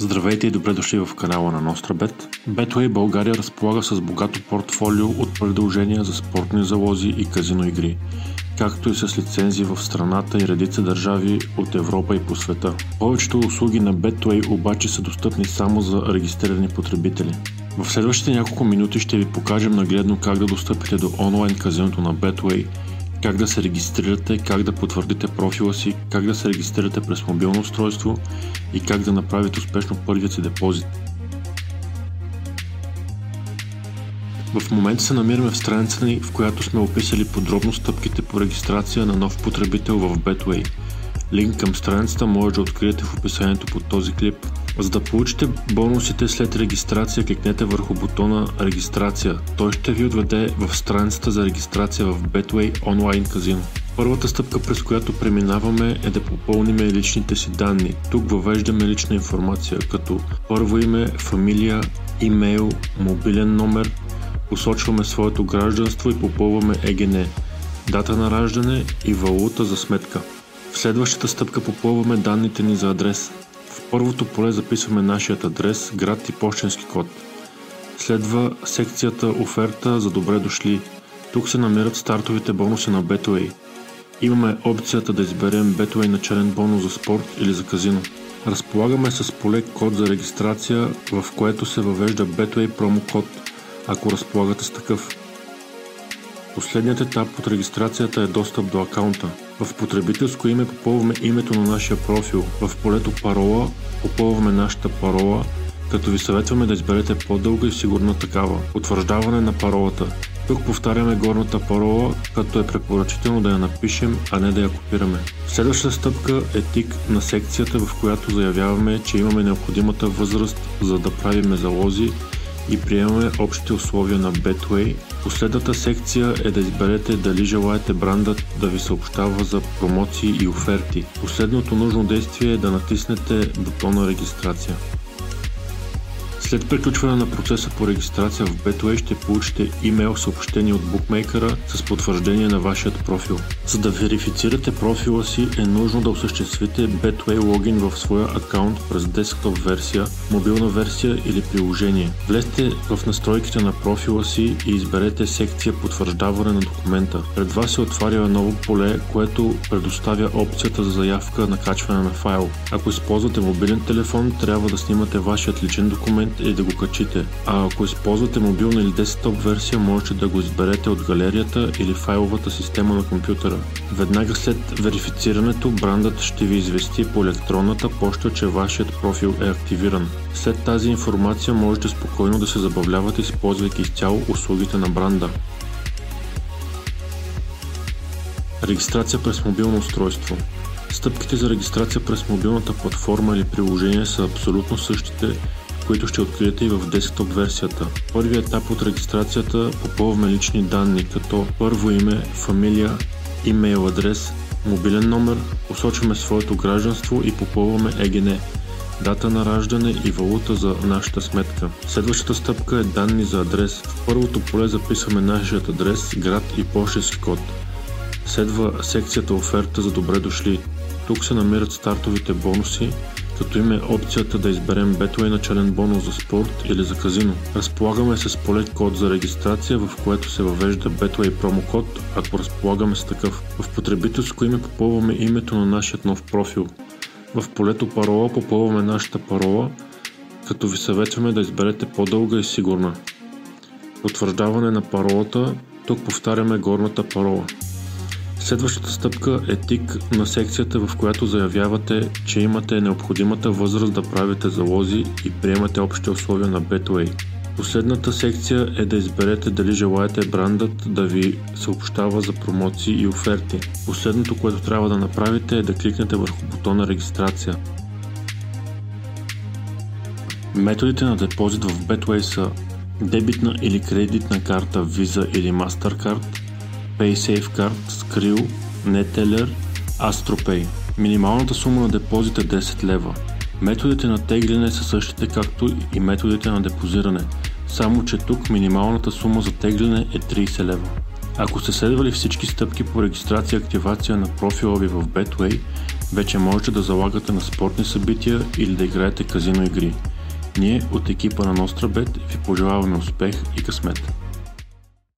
Здравейте и добре дошли в канала на NostraBet. Betway България разполага с богато портфолио от предложения за спортни залози и казино игри, както и с лицензии в страната и редица държави от Европа и по света. Повечето услуги на Betway обаче са достъпни само за регистрирани потребители. В следващите няколко минути ще ви покажем нагледно как да достъпите до онлайн казиното на Betway – как да се регистрирате, как да потвърдите профила си, как да се регистрирате през мобилно устройство и как да направите успешно първият си депозит. В момента се намираме в страницата ни, в която сме описали подробно стъпките по регистрация на нов потребител в Betway. Линк към страницата може да откриете в описанието под този клип. За да получите бонусите след регистрация, кликнете върху бутона Регистрация. Той ще ви отведе в страницата за регистрация в Betway онлайн казино. Първата стъпка, през която преминаваме е да попълним личните си данни. Тук въвеждаме лична информация, като първо име, фамилия, имейл, мобилен номер, посочваме своето гражданство и попълваме ЕГН, дата на раждане и валута за сметка. В следващата стъпка попълваме данните ни за адрес. В първото поле записваме нашият адрес, град и почтенски код. Следва секцията Оферта за добре дошли. Тук се намират стартовите бонуси на Betway. Имаме опцията да изберем Betway начален бонус за спорт или за казино. Разполагаме с поле код за регистрация, в което се въвежда Betway промокод, ако разполагате с такъв. Последният етап от регистрацията е достъп до акаунта. В потребителско име попълваме името на нашия профил. В полето парола попълваме нашата парола, като ви съветваме да изберете по-дълга и сигурна такава. Утвърждаване на паролата. Тук повтаряме горната парола, като е препоръчително да я напишем, а не да я копираме. Следващата стъпка е тик на секцията, в която заявяваме, че имаме необходимата възраст за да правиме залози и приемаме общите условия на Betway. Последната секция е да изберете дали желаете брандът да ви съобщава за промоции и оферти. Последното нужно действие е да натиснете бутона регистрация. След приключване на процеса по регистрация в Betway ще получите имейл съобщение от букмейкъра с потвърждение на вашият профил. За да верифицирате профила си е нужно да осъществите Betway логин в своя акаунт през десктоп версия, мобилна версия или приложение. Влезте в настройките на профила си и изберете секция потвърждаване на документа. Пред вас се отваря ново поле, което предоставя опцията за заявка на качване на файл. Ако използвате мобилен телефон, трябва да снимате вашият личен документ и да го качите. А ако използвате мобилна или десктоп версия, можете да го изберете от галерията или файловата система на компютъра. Веднага след верифицирането, брандът ще ви извести по електронната почта, че вашият профил е активиран. След тази информация можете спокойно да се забавлявате, използвайки изцяло услугите на бранда. Регистрация през мобилно устройство. Стъпките за регистрация през мобилната платформа или приложение са абсолютно същите, които ще откриете и в десктоп версията. Първият етап от регистрацията попълваме лични данни, като първо име, фамилия, имейл адрес, мобилен номер, посочваме своето гражданство и попълваме ЕГН, дата на раждане и валута за нашата сметка. Следващата стъпка е данни за адрес. В първото поле записваме нашият адрес, град и почтенски код. Следва секцията оферта за добре дошли. Тук се намират стартовите бонуси, като има опцията да изберем Betway начален бонус за спорт или за казино. Разполагаме с поле код за регистрация, в което се въвежда Betway промокод, ако разполагаме с такъв. В потребителско име попълваме името на нашия нов профил. В полето парола попълваме нашата парола, като ви съветваме да изберете по-дълга и сигурна. Потвърждаване на паролата, тук повтаряме горната парола. Следващата стъпка е тик на секцията, в която заявявате, че имате необходимата възраст да правите залози и приемате общите условия на Betway. Последната секция е да изберете дали желаете брандът да ви съобщава за промоции и оферти. Последното, което трябва да направите е да кликнете върху бутона регистрация. Методите на депозит в Betway са дебитна или кредитна карта Visa или Mastercard, PaySafeCard, Skrill, Neteller, AstroPay. Минималната сума на депозит е 10 лева. Методите на тегляне са същите както и методите на депозиране, само че тук минималната сума за тегляне е 30 лева. Ако сте следвали всички стъпки по регистрация и активация на профила ви в Betway, Вече можете да залагате на спортни събития или да играете казино игри. Ние от екипа на NostraBet ви пожелаваме успех и късмет!